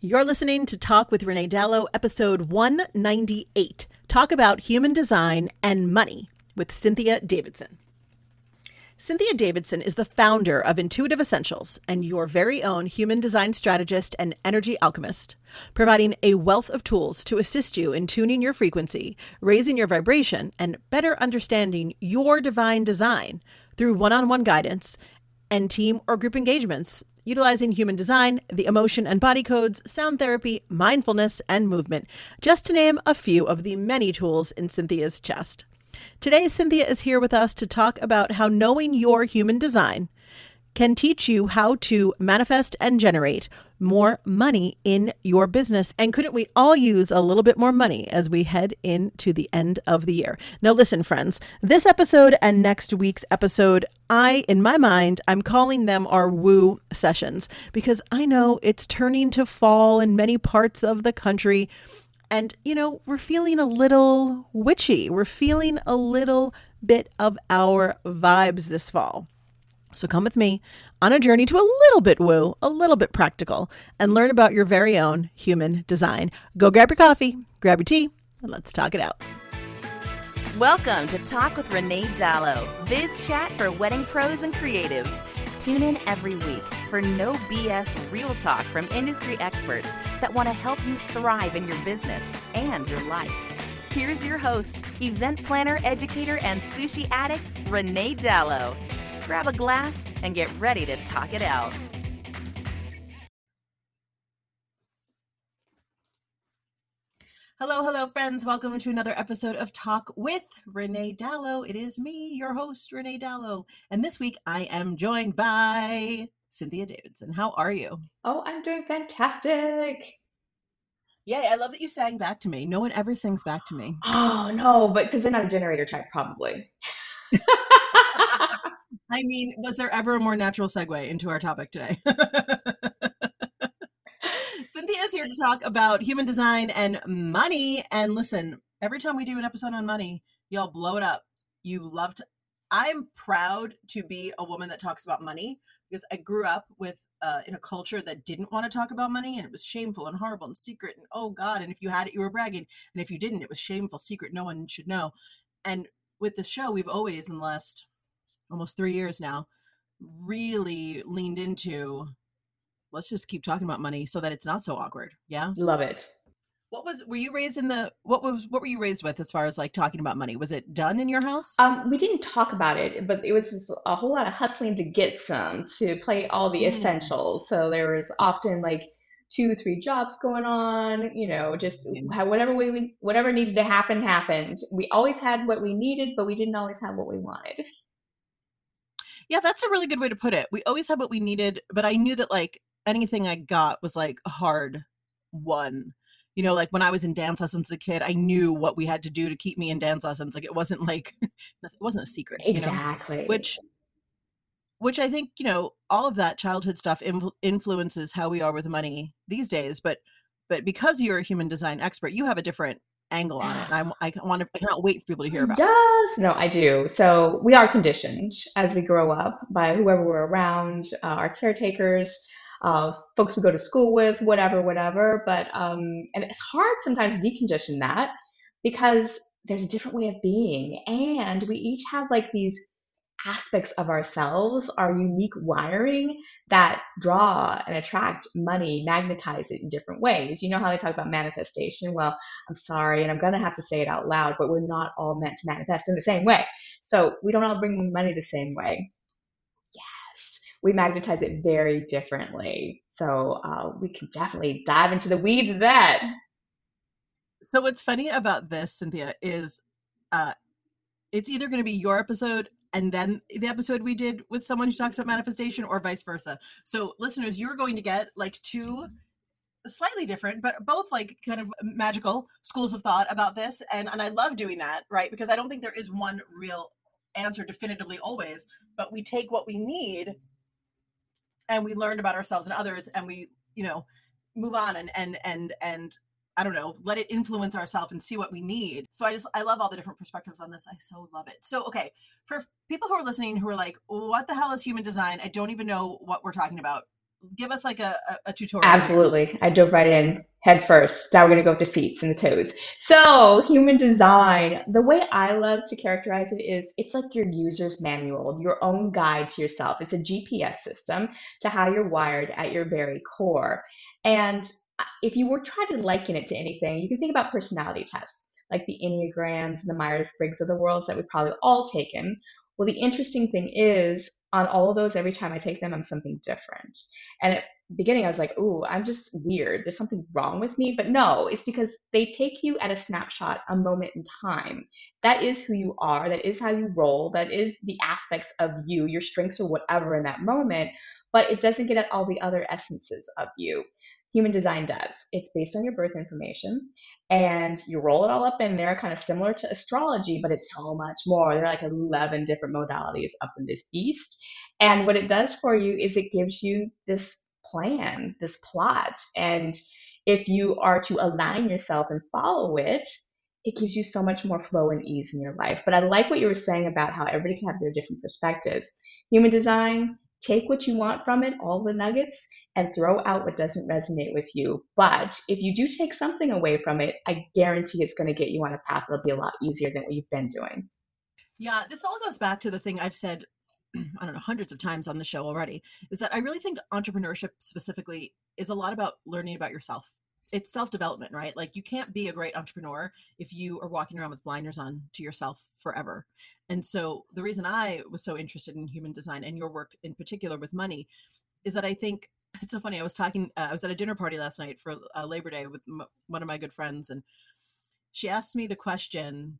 You're listening to Talk with Renee Dalo, episode 198 Talk about Human Design and Money with Cynthia Davidson. Cynthia Davidson is the founder of Intuitive Essentials and your very own human design strategist and energy alchemist, providing a wealth of tools to assist you in tuning your frequency, raising your vibration, and better understanding your divine design through one on one guidance and team or group engagements utilizing human design, the emotion and body codes, sound therapy, mindfulness, and movement, just to name a few of the many tools in Cynthia's chest. Today, Cynthia is here with us to talk about how knowing your human design can teach you how to manifest and generate more money in your business. And couldn't we all use a little bit more money as we head into the end of the year? Now, listen, friends, this episode and next week's episode, I, in my mind, I'm calling them our woo sessions because I know it's turning to fall in many parts of the country. And, you know, we're feeling a little witchy. We're feeling a little bit of our vibes this fall. So come with me on a journey to a little bit woo, a little bit practical, and learn about your very own human design. Go grab your coffee, grab your tea, and let's talk it out. Welcome to Talk with Renee Dalo, biz chat for wedding pros and creatives. Tune in every week for no BS real talk from industry experts that want to help you thrive in your business and your life. Here's your host, event planner, educator, and sushi addict, Renee Dalo. Grab a glass and get ready to talk it out. Hello, hello, friends. Welcome to another episode of Talk with Renee Dalo. It is me, your host, Renee Dalo. And this week I am joined by Cynthia Davidson. How are you? Oh, I'm doing fantastic. Yay, I love that you sang back to me. No one ever sings back to me. Oh, no, but because they're not a generator type, probably. I mean, was there ever a more natural segue into our topic today? Cynthia is here to talk about human design and money. And listen, every time we do an episode on money, y'all blow it up. You love to. I'm proud to be a woman that talks about money because I grew up with uh, in a culture that didn't want to talk about money and it was shameful and horrible and secret and oh god and if you had it you were bragging and if you didn't it was shameful secret no one should know and with the show we've always in the last almost three years now, really leaned into let's just keep talking about money so that it's not so awkward. Yeah. Love it. What was were you raised in the what was what were you raised with as far as like talking about money? Was it done in your house? Um, we didn't talk about it, but it was just a whole lot of hustling to get some to play all the mm. essentials. So there was often like two, three jobs going on. You know, just whatever we whatever needed to happen happened. We always had what we needed, but we didn't always have what we wanted. Yeah, that's a really good way to put it. We always had what we needed, but I knew that like anything I got was like a hard won. You know, like when I was in dance lessons as a kid, I knew what we had to do to keep me in dance lessons. Like it wasn't like it wasn't a secret. Exactly. You know? Which which I think, you know, all of that childhood stuff influ- influences how we are with money these days, but but because you're a human design expert, you have a different angle on it. And I, I want to, I cannot wait for people to hear about yes. it. No, I do. So we are conditioned as we grow up by whoever we're around, uh, our caretakers, uh, folks we go to school with, whatever, whatever. But, um, and it's hard sometimes to decondition that because there's a different way of being. And we each have like these aspects of ourselves, our unique wiring that draw and attract money, magnetize it in different ways. You know how they talk about manifestation? Well, I'm sorry, and I'm going to have to say it out loud, but we're not all meant to manifest in the same way. So we don't all bring money the same way. Yes, we magnetize it very differently. So uh, we can definitely dive into the weeds of that. So what's funny about this, Cynthia, is uh, it's either going to be your episode and then the episode we did with someone who talks about manifestation or vice versa. So listeners, you're going to get like two slightly different but both like kind of magical schools of thought about this and and I love doing that, right? Because I don't think there is one real answer definitively always, but we take what we need and we learn about ourselves and others and we, you know, move on and and and and I don't know, let it influence ourselves and see what we need. So I just, I love all the different perspectives on this. I so love it. So, okay, for people who are listening who are like, what the hell is human design? I don't even know what we're talking about. give us like a, a, a tutorial. Absolutely. I dove right in head first. Now we're going to go with the feet and the toes. So, human design, the way I love to characterize it is it's like your user's manual, your own guide to yourself. It's a GPS system to how you're wired at your very core. And if you were trying to liken it to anything, you can think about personality tests like the Enneagrams and the Myers Briggs of the world that we've probably all taken. Well, the interesting thing is, on all of those, every time I take them, I'm something different. And at the beginning, I was like, "Ooh, I'm just weird. There's something wrong with me." But no, it's because they take you at a snapshot, a moment in time. That is who you are. That is how you roll. That is the aspects of you, your strengths or whatever in that moment. But it doesn't get at all the other essences of you human design does. It's based on your birth information and you roll it all up in there, kind of similar to astrology, but it's so much more. There are like 11 different modalities up in this beast. And what it does for you is it gives you this plan, this plot. And if you are to align yourself and follow it, it gives you so much more flow and ease in your life. But I like what you were saying about how everybody can have their different perspectives. Human design, take what you want from it, all the nuggets, and throw out what doesn't resonate with you. But if you do take something away from it, I guarantee it's going to get you on a path that'll be a lot easier than what you've been doing. Yeah, this all goes back to the thing I've said, I don't know, hundreds of times on the show already, is that I really think entrepreneurship specifically is a lot about learning about yourself it's self development, right? Like you can't be a great entrepreneur if you are walking around with blinders on to yourself forever. And so the reason I was so interested in human design and your work in particular with money is that I think it's so funny. I was talking, uh, I was at a dinner party last night for uh, Labor Day with m- one of my good friends, and she asked me the question,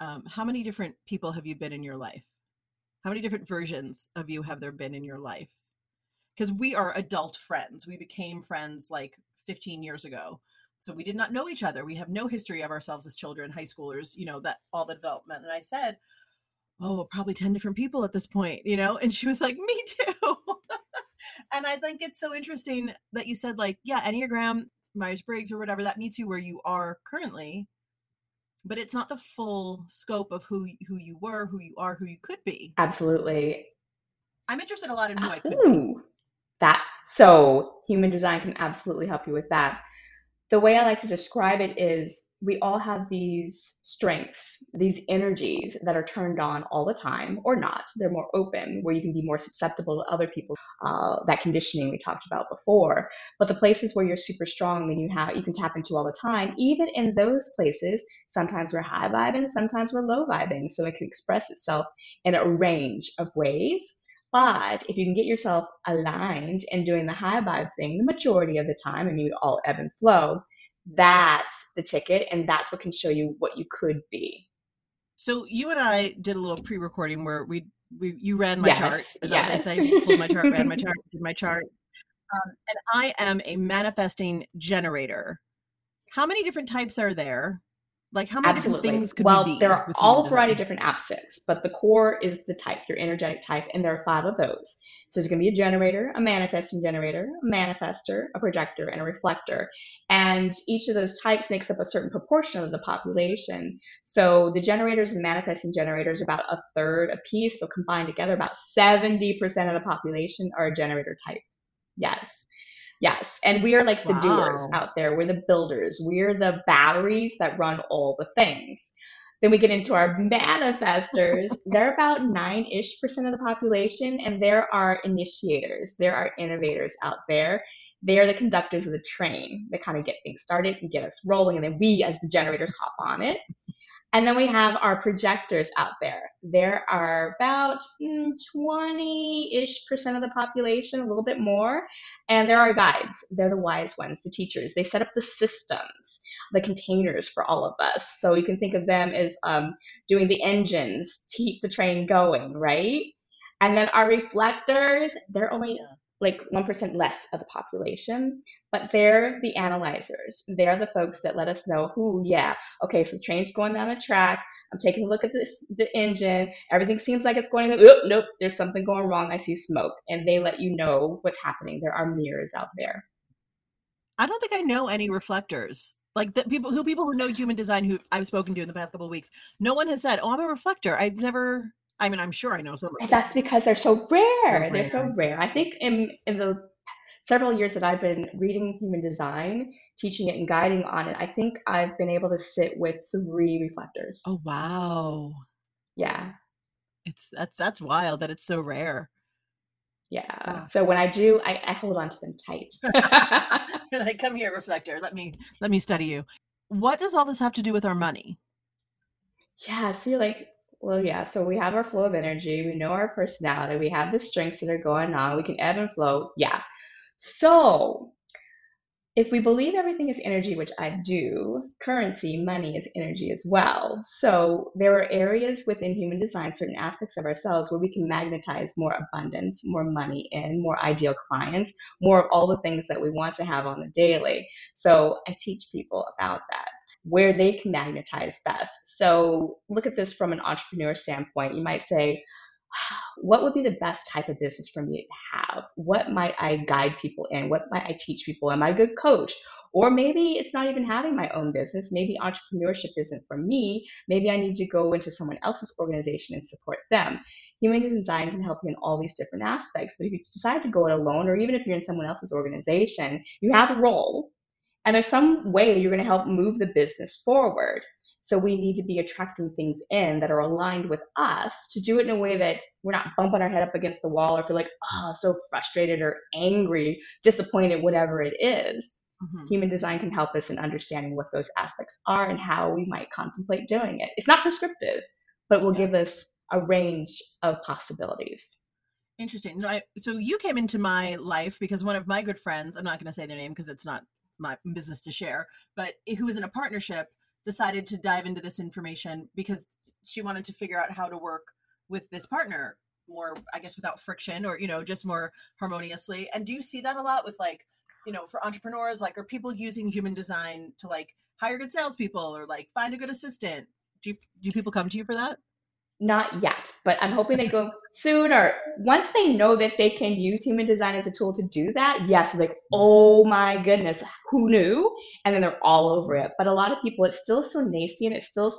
um, "How many different people have you been in your life? How many different versions of you have there been in your life?" Because we are adult friends. We became friends like 15 years ago. So we did not know each other. We have no history of ourselves as children, high schoolers, you know, that all the development. And I said, Oh, probably 10 different people at this point, you know? And she was like, Me too. and I think it's so interesting that you said, like, yeah, Enneagram, Myers Briggs, or whatever, that meets you where you are currently but it's not the full scope of who who you were, who you are, who you could be. Absolutely. I'm interested a lot in who I could Ooh, be. Oh, that so human design can absolutely help you with that. The way I like to describe it is we all have these strengths, these energies that are turned on all the time or not. They're more open, where you can be more susceptible to other people. Uh, that conditioning we talked about before. But the places where you're super strong and you have you can tap into all the time, even in those places, sometimes we're high vibing, sometimes we're low vibing. So it can express itself in a range of ways. But if you can get yourself aligned and doing the high vibe thing the majority of the time, and you all ebb and flow, that's the ticket, and that's what can show you what you could be. So you and I did a little pre-recording where we, we you ran my yes, chart. Is yes. that what I say? Pulled my chart, ran my chart, did my chart. Um, and I am a manifesting generator. How many different types are there? Like how many Absolutely. things could well, we be? there are all variety of different aspects, but the core is the type, your energetic type, and there are five of those. So there's going to be a generator, a manifesting generator, a manifester, a projector, and a reflector. And each of those types makes up a certain proportion of the population. So the generators and manifesting generators are about a third apiece. So combined together, about 70% of the population are a generator type. Yes. Yes. And we are like the doers out there. We're the builders. We're the batteries that run all the things. Then we get into our manifestors. They're about nine ish percent of the population, and there are initiators. There are innovators out there. They are the conductors of the train that kind of get things started and get us rolling. And then we, as the generators, hop on it. And then we have our projectors out there. There are about 20 ish percent of the population, a little bit more. And there are guides. They're the wise ones, the teachers. They set up the systems, the containers for all of us. So you can think of them as um, doing the engines to keep the train going, right? And then our reflectors, they're only. Like 1% less of the population, but they're the analyzers. They're the folks that let us know who, yeah, okay, so train's going down the track. I'm taking a look at this, the engine. Everything seems like it's going. Oop, oh, nope, there's something going wrong. I see smoke, and they let you know what's happening. There are mirrors out there. I don't think I know any reflectors. Like the people who people who know human design who I've spoken to in the past couple of weeks, no one has said, "Oh, I'm a reflector." I've never. I mean, I'm sure I know some. That's because they're so rare. They're so rare. I think in in the several years that I've been reading human design, teaching it and guiding on it, I think I've been able to sit with three reflectors. Oh wow. Yeah. It's that's that's wild that it's so rare. Yeah. So when I do, I, I hold on to them tight. like, come here, reflector. Let me let me study you. What does all this have to do with our money? Yeah, you're like, well, yeah, so we have our flow of energy, we know our personality, we have the strengths that are going on, we can ebb and flow. Yeah. So if we believe everything is energy, which I do, currency, money is energy as well. So there are areas within human design, certain aspects of ourselves where we can magnetize more abundance, more money in, more ideal clients, more of all the things that we want to have on the daily. So I teach people about that where they can magnetize best. So look at this from an entrepreneur standpoint. You might say, what would be the best type of business for me to have? What might I guide people in? What might I teach people? Am I a good coach? Or maybe it's not even having my own business. Maybe entrepreneurship isn't for me. Maybe I need to go into someone else's organization and support them. Human design can help you in all these different aspects. But if you decide to go it alone, or even if you're in someone else's organization, you have a role and there's some way you're going to help move the business forward. So we need to be attracting things in that are aligned with us to do it in a way that we're not bumping our head up against the wall or feel like, oh, so frustrated or angry, disappointed, whatever it is. Mm-hmm. Human design can help us in understanding what those aspects are and how we might contemplate doing it. It's not prescriptive, but will give us a range of possibilities. Interesting. So you came into my life because one of my good friends, I'm not going to say their name because it's not my business to share, but who was in a partnership decided to dive into this information because she wanted to figure out how to work with this partner more, I guess, without friction or, you know, just more harmoniously. And do you see that a lot with like, you know, for entrepreneurs, like, are people using human design to like hire good salespeople or like find a good assistant? Do you, do people come to you for that? Not yet, but I'm hoping they go soon or once they know that they can use human design as a tool to do that, yes, like, mm-hmm. oh my goodness, who knew? And then they're all over it. But a lot of people, it's still so nascent, it's still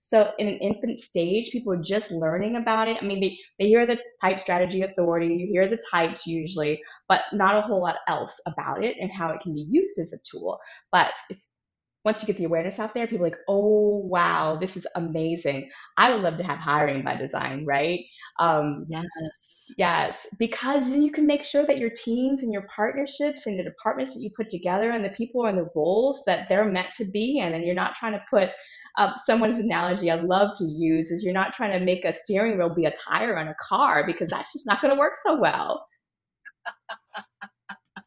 so in an infant stage, people are just learning about it. I mean, they, they hear the type strategy authority, you hear the types usually, but not a whole lot else about it and how it can be used as a tool. But it's once you get the awareness out there, people are like, oh, wow, this is amazing. I would love to have hiring by design, right? Um, yes. Yes, because then you can make sure that your teams and your partnerships and the departments that you put together and the people and the roles that they're meant to be in, and you're not trying to put uh, someone's analogy I love to use is you're not trying to make a steering wheel be a tire on a car because that's just not going to work so well.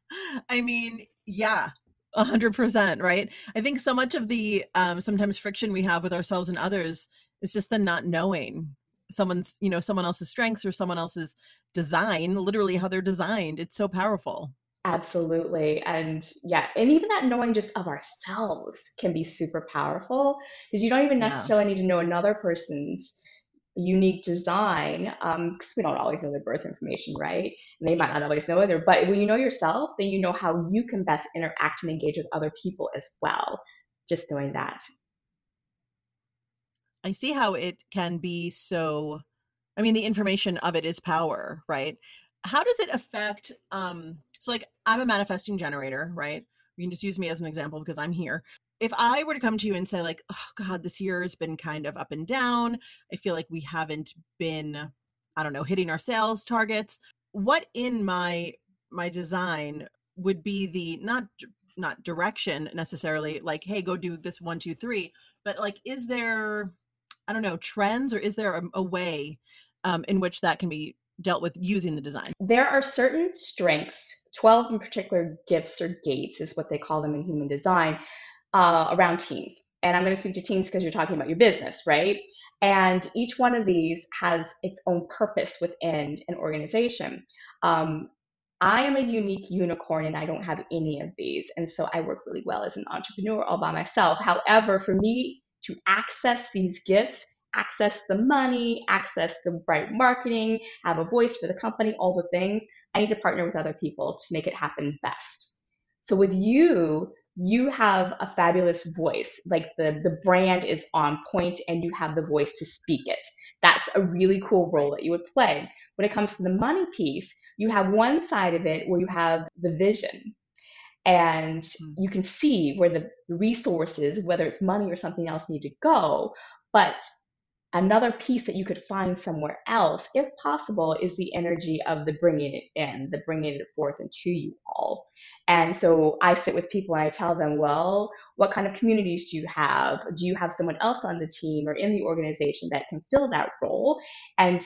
I mean, yeah, a hundred percent, right? I think so much of the um, sometimes friction we have with ourselves and others is just the not knowing someone's, you know, someone else's strengths or someone else's design, literally how they're designed. It's so powerful. Absolutely. And yeah, and even that knowing just of ourselves can be super powerful because you don't even necessarily yeah. need to know another person's unique design because um, we don't always know their birth information, right? And they might not always know either. But when you know yourself, then you know how you can best interact and engage with other people as well. Just knowing that. I see how it can be so. I mean, the information of it is power, right? How does it affect? um So, like, I'm a manifesting generator, right? You can just use me as an example because I'm here if I were to come to you and say, like, oh God, this year has been kind of up and down, I feel like we haven't been, I don't know, hitting our sales targets. What in my my design would be the not not direction necessarily, like, hey, go do this one, two, three, but like, is there, I don't know, trends or is there a, a way um, in which that can be dealt with using the design? There are certain strengths 12 in particular gifts or gates is what they call them in human design uh, around teams. And I'm going to speak to teams because you're talking about your business, right? And each one of these has its own purpose within an organization. Um, I am a unique unicorn and I don't have any of these. And so I work really well as an entrepreneur all by myself. However, for me to access these gifts, access the money, access the right marketing, have a voice for the company, all the things, I need to partner with other people to make it happen best. So with you, you have a fabulous voice. Like the the brand is on point and you have the voice to speak it. That's a really cool role that you would play. when it comes to the money piece, you have one side of it where you have the vision and Mm. you can see where the resources, whether it's money or something else, need to go. But another piece that you could find somewhere else, if possible, is the energy of the bringing it in, the bringing it forth into you all. And so I sit with people and I tell them, well, what kind of communities do you have? Do you have someone else on the team or in the organization that can fill that role? And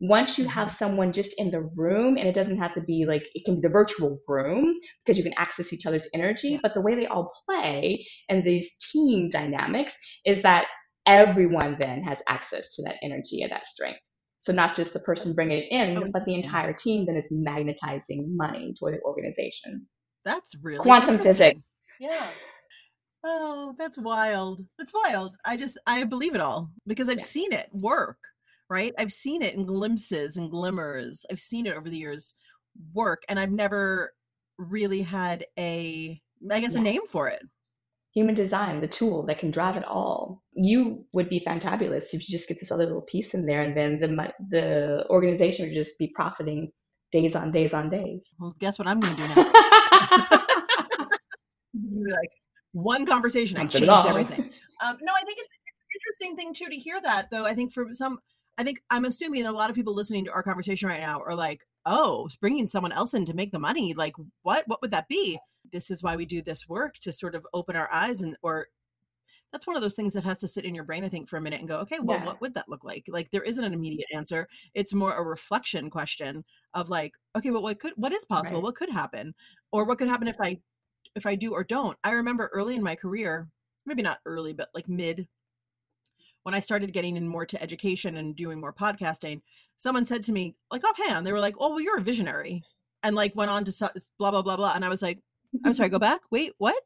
once you have someone just in the room, and it doesn't have to be like it can be the virtual room because you can access each other's energy, but the way they all play and these team dynamics is that everyone then has access to that energy and that strength. So not just the person bringing it in, Oh, but the entire team then is magnetizing money toward the organization. That's really Quantum physics. Yeah. Oh, that's wild. That's wild. I just I believe it all because I've Yeah. seen it work, right? I've seen it in glimpses and glimmers. I've seen it over the years work and I've never really had a I guess a name for it. Human design, the tool that can drive it all. You would be fantabulous if you just get this other little piece in there, and then the the organization would just be profiting days on days on days. Well, guess what I'm going to do next? Be like one conversation, I changed everything. Um, no, I think it's, it's an interesting thing too to hear that, though. I think for some, I think I'm assuming that a lot of people listening to our conversation right now are like, "Oh, bringing someone else in to make the money. Like, what? What would that be?" This is why we do this work to sort of open our eyes and or that's one of those things that has to sit in your brain, I think, for a minute and go, okay, well, Yeah. what would that look like? Like, there isn't an immediate answer. It's more a reflection question of like, okay, well, what could, what is possible? Right. What could happen, or what could happen if I, if I do or don't? I remember early in my career, maybe not early, but like mid, when I started getting in more to education and doing more podcasting, someone said to me, like offhand, they were like, "Oh, well, you're a visionary," and like went on to blah blah blah blah, and I was like, "I'm sorry, go back. Wait, what?"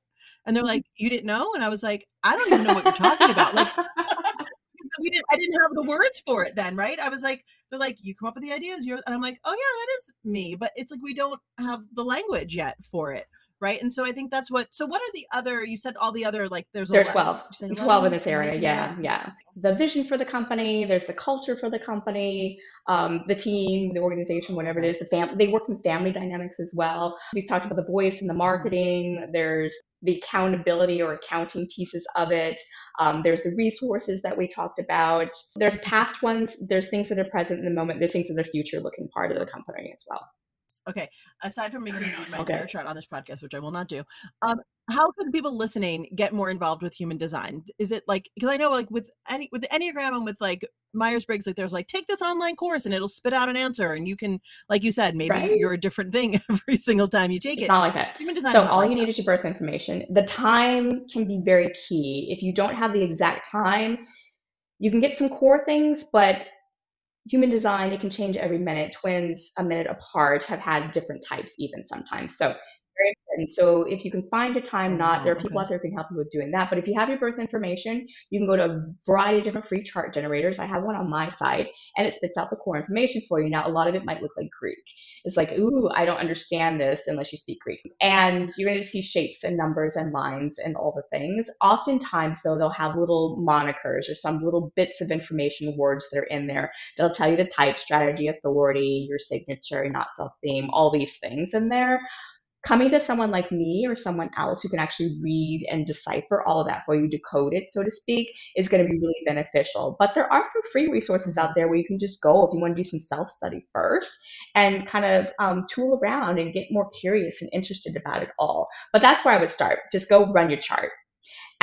And they're like, "You didn't know?" And I was like, "I don't even know what you're talking about." Like, we didn't. I didn't have the words for it then, right? I was like, "They're like, you come up with the ideas." You're, and I'm like, "Oh yeah, that is me," but it's like we don't have the language yet for it, right? And so I think that's what. So what are the other? You said all the other like there's There's 11 12. you 12 in this area. Yeah, yeah. The vision for the company, there's the culture for the company, um, the team, the organization, whatever it is, the family they work in family dynamics as well. We've talked about the voice and the marketing. There's the accountability or accounting pieces of it. Um, there's the resources that we talked about. There's past ones. There's things that are present in the moment. There's things that are future looking part of the company as well. Okay. Aside from making me read my Okay. entire chart on this podcast, which I will not do, um, how can people listening get more involved with human design? Is it like because I know like with any with the Enneagram and with like Myers Briggs, like there's like take this online course and it'll spit out an answer, and you can like you said maybe Right. you're a different thing every single time you take It's it. not like that. Human design. So all like you that. need is your birth information. The time can be very key. If you don't have the exact time, you can get some core things, but human design, it can change every minute. Twins a minute apart have had different types even sometimes. So very important. So if you can find a time Oh, not, there are wow, people okay. out there who can help you with doing that. But if you have your birth information, you can go to a variety of different free chart generators. I have one on my side and it spits out the core information for you. Now, a lot of it might look like Greek. It's like, ooh, I don't understand this unless you speak Greek. And you're going to see shapes and numbers and lines and all the things. Oftentimes, though, they'll have little monikers or some little bits of information, words that are in there. They'll tell you the type, strategy, authority, your signature, not self theme, all these things in there. Coming to someone like me or someone else who can actually read and decipher all of that for you, decode it, so to speak, is going to be really beneficial. But there are some free resources out there where you can just go if you want to do some self study first and kind of um, tool around and get more curious and interested about it all. But that's where I would start. Just go run your chart.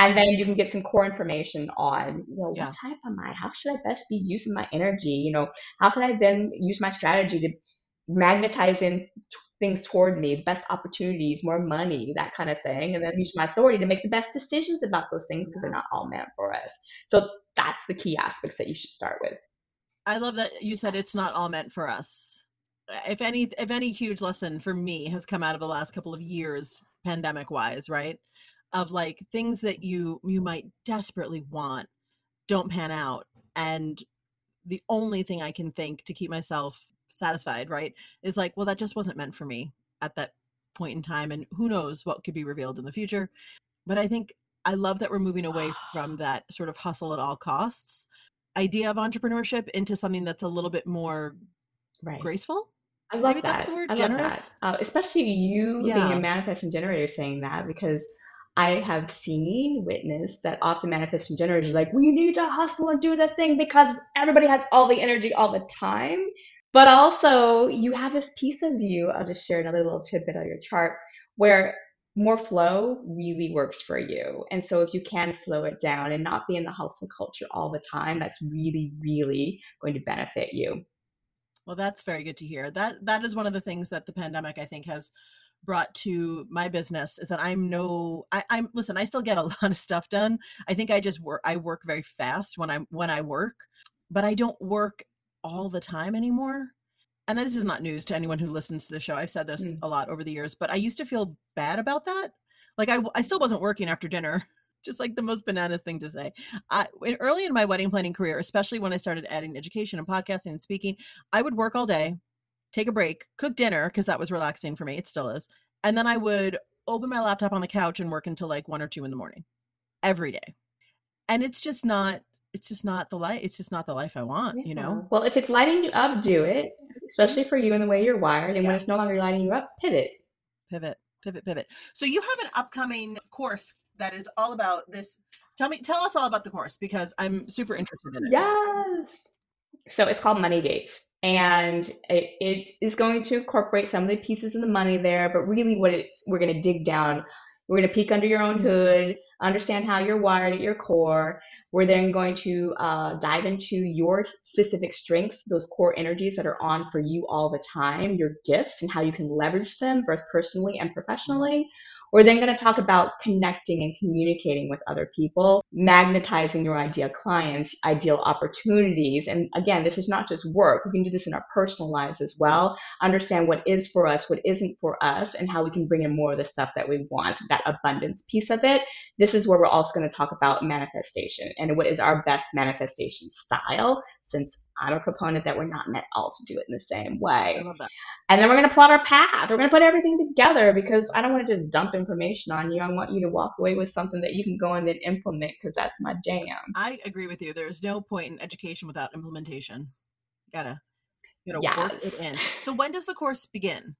And then you can get some core information on, you know, Yeah. what type am I? How should I best be using my energy? You know, how can I then use my strategy to magnetize in things toward me, the best opportunities, more money, that kind of thing, and then use my authority to make the best decisions about those things because they're not all meant for us. So that's the key aspects that you should start with. I love that you said it's not all meant for us. If any, if any huge lesson for me has come out of the last couple of years, pandemic wise, right? Of like things that you you might desperately want don't pan out, and the only thing I can think to keep myself satisfied, right, is like, well, that just wasn't meant for me at that point in time, and who knows what could be revealed in the future. But I think I love that we're moving away from that sort of hustle at all costs idea of entrepreneurship into something that's a little bit more Right. graceful. I love Maybe that's that. the word, I love that. Uh, especially you being a manifesting generator saying that because I have seen, witnessed that often manifesting generators like, we need to hustle and do the thing because everybody has all the energy all the time. But also, you have this piece of you. I'll just share another little tidbit on your chart where more flow really works for you. And so, if you can slow it down and not be in the hustle culture all the time, that's really, really going to benefit you. Well, that's very good to hear. That that is one of the things that the pandemic I think has brought to my business is that I'm no I, I'm listen, I still get a lot of stuff done. I think I just work I work very fast when I'm when I work, but I don't work all the time anymore. And this is not news to anyone who listens to the show. I've said this Mm. a lot over the years, but I used to feel bad about that. Like I, I still wasn't working after dinner. Just like the most bananas thing to say. I in- early in my wedding planning career, especially when I started adding education and podcasting and speaking, I would work all day, take a break, cook dinner because that was relaxing for me. It still is. And then I would open my laptop on the couch and work until like one or two in the morning every day. And it's just not, it's just not the life. It's just not the life I want, you know? Well, if it's lighting you up, do it, especially mm-hmm. for you and the way you're wired. And when it's no longer lighting you up, pivot. Pivot, pivot, pivot. So you have an upcoming course that is all about this. Tell me, tell us all about the course because I'm super interested in it. Yes. So it's called Money Gates. And it, it is going to incorporate some of the pieces of the money there, but really what it's we're going to dig down. We're going to peek under your own hood, understand how you're wired at your core. We're then going to uh, dive into your specific strengths, those core energies that are on for you all the time, your gifts, and how you can leverage them both personally and professionally. We're then going to talk about connecting and communicating with other people, magnetizing your ideal clients, ideal opportunities. And again, this is not just work. We can do this in our personal lives as well. Understand what is for us, what isn't for us, and how we can bring in more of the stuff that we want, that abundance piece of it. This is where we're also going to talk about manifestation and what is our best manifestation style, since I'm a proponent that we're not meant all to do it in the same way. I love that. And then we're going to plot our path. We're going to put everything together because I don't want to just dump information on you. I want you to walk away with something that you can go and then implement because that's my jam. I agree with you. There's no point in education without implementation. Gotta, gotta work it in. So when does the course begin?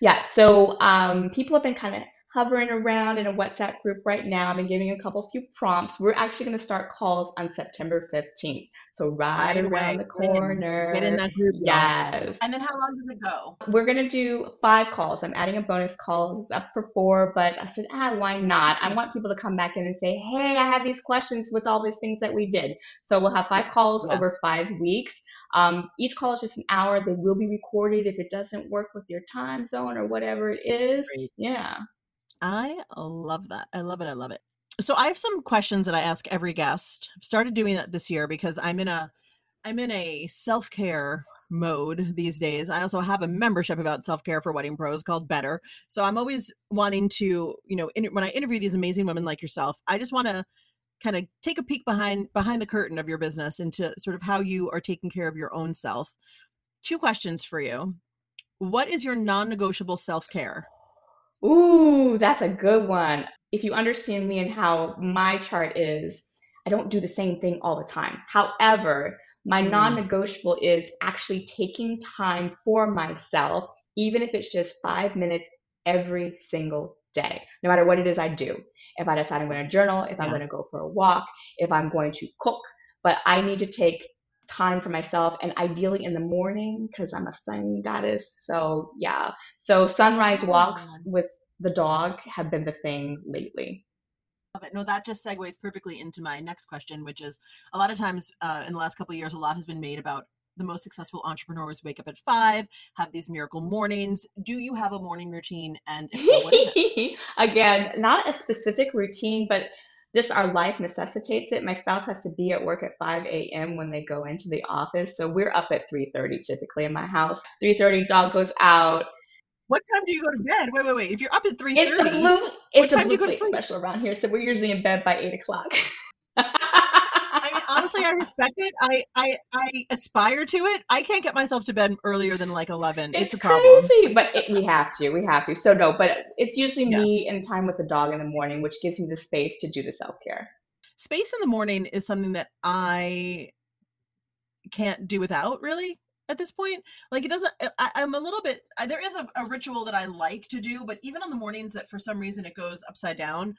Yeah, so um, people have been kind of hovering around in a WhatsApp group right now. I've been giving a couple few prompts. We're actually going to start calls on September 15th. So right, Right around the Get in. corner. Get in that group. Yes. And then how long does it go? We're gonna do five calls. I'm adding a bonus call. It's up for four, but I said, ah, why not? I want people to come back in and say, hey, I have these questions with all these things that we did. So we'll have five calls Yes. over five weeks. Um, each call is just an hour. They will be recorded if it doesn't work with your time zone or whatever it is. Great. Yeah. I love that. I love it. I love it. So I have some questions that I ask every guest. I've started doing that this year because I'm in a I'm in a self-care mode these days. I also have a membership about self-care for wedding pros called Better. So I'm always wanting to, you know, in, when I interview these amazing women like yourself, I just want to kind of take a peek behind behind the curtain of your business into sort of how you are taking care of your own self. Two questions for you. What is your non-negotiable self-care? Ooh, that's a good one. If you understand me and how my chart is, I don't do the same thing all the time. However, my Mm. non negotiable is actually taking time for myself, even if it's just five minutes every single day, no matter what it is I do. If I decide I'm going to journal, if I'm Yeah. going to go for a walk, if I'm going to cook, but I need to take time for myself and ideally in the morning because I'm a sun goddess. So, yeah. So, sunrise walks with the dog have been the thing lately. No, that just segues perfectly into my next question, which is a lot of times uh, in the last couple of years, a lot has been made about the most successful entrepreneurs wake up at five, have these miracle mornings. Do you have a morning routine? And if so, what is it? Again, not a specific routine, but just our life necessitates it. My spouse has to be at work at 5 a.m. when they go into the office. So we're up at 3:30 typically in my house. 3:30 dog goes out. What time do you go to bed? Wait, wait, wait. If you're up at three It's the thirty, blue it's a time do you blue go to sleep? special around here. So we're usually in bed by eight o'clock. I honestly, I respect it. I, I, I aspire to it. I can't get myself to bed earlier than like eleven. It's, It's a problem. crazy, but it, we have to. We have to. So no, but it's usually Yeah. me and time with the dog in the morning, which gives me the space to do the self care. Space in the morning is something that I can't do without. Really, at this point. Like it doesn't. I, am a little bit. There is a, a ritual that I like to do, but even on the mornings that for some reason it goes upside down,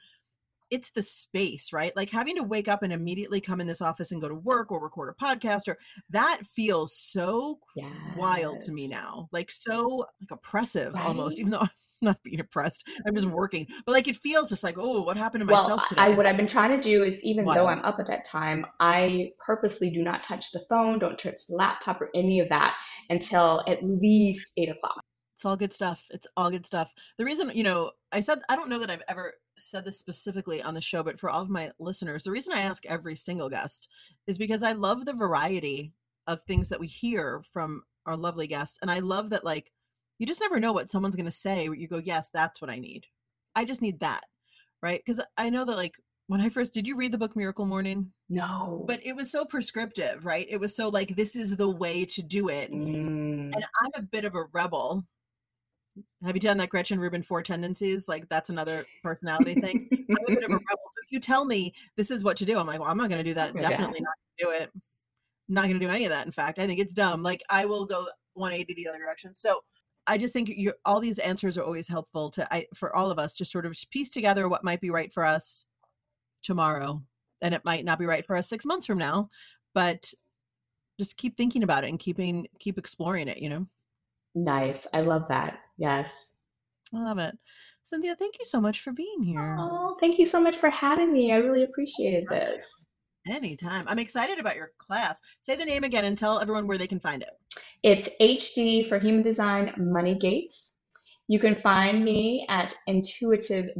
it's the space, right? Like having to wake up and immediately come in this office and go to work or record a podcast or that feels so yes. wild to me now. Like so like oppressive right? almost, even though I'm not being oppressed. I'm just mm-hmm. working. But like it feels just like, oh, what happened to well, myself today? I, what I've been trying to do is even wild. though I'm up at that time, I purposely do not touch the phone, don't touch the laptop or any of that until at least eight o'clock. It's all good stuff. It's all good stuff. The reason, you know, I said I don't know that I've ever said this specifically on the show, but for all of my listeners, the reason I ask every single guest is because I love the variety of things that we hear from our lovely guests. And I love that, like, you just never know what someone's going to say. You go, yes, that's what I need. I just need that. Right. Because I know that, like, when I first did you read the book Miracle Morning? No. But it was so prescriptive, right? It was so like this is the way to do it. Mm. And I'm a bit of a rebel have you done that Gretchen Rubin four tendencies? Like that's another personality thing. I'm a bit of a rebel. So if you tell me this is what to do, I'm like, well, I'm not going to do that. Oh, Definitely not do it. not going to do any of that. In fact, I think it's dumb. Like I will go 180 the other direction. So I just think you all these answers are always helpful to I, for all of us to sort of piece together what might be right for us tomorrow, and it might not be right for us six months from now, but just keep thinking about it and keeping keep exploring it. You know. Nice. I love that. Yes. I love it. Cynthia, thank you so much for being here. Oh, thank you so much for having me. I really appreciated this. Anytime. I'm excited about your class. Say the name again and tell everyone where they can find it. It's HD for Human Design Money Gates. You can find me at intuitive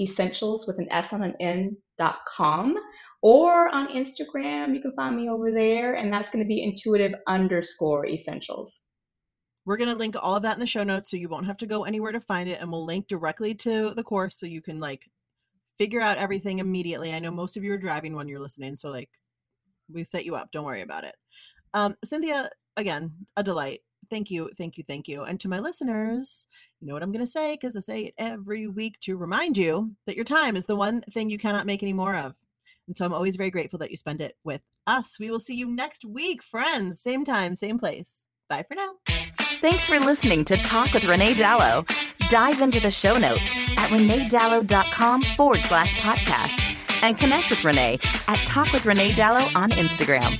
essentials with an S on an N dot com or on Instagram. You can find me over there, and that's going to be intuitive underscore essentials. We're going to link all of that in the show notes so you won't have to go anywhere to find it. And we'll link directly to the course so you can like figure out everything immediately. I know most of you are driving when you're listening. So, like, we set you up. Don't worry about it. Um, Cynthia, again, a delight. Thank you, thank you, thank you. And to my listeners, you know what I'm going to say because I say it every week to remind you that your time is the one thing you cannot make any more of. And so I'm always very grateful that you spend it with us. We will see you next week, friends. Same time, same place. Bye for now. Thanks for listening to Talk with Renee Dalo. Dive into the show notes at reneedalo.com forward slash podcast and connect with Renee at Talk with Renee Dalo on Instagram.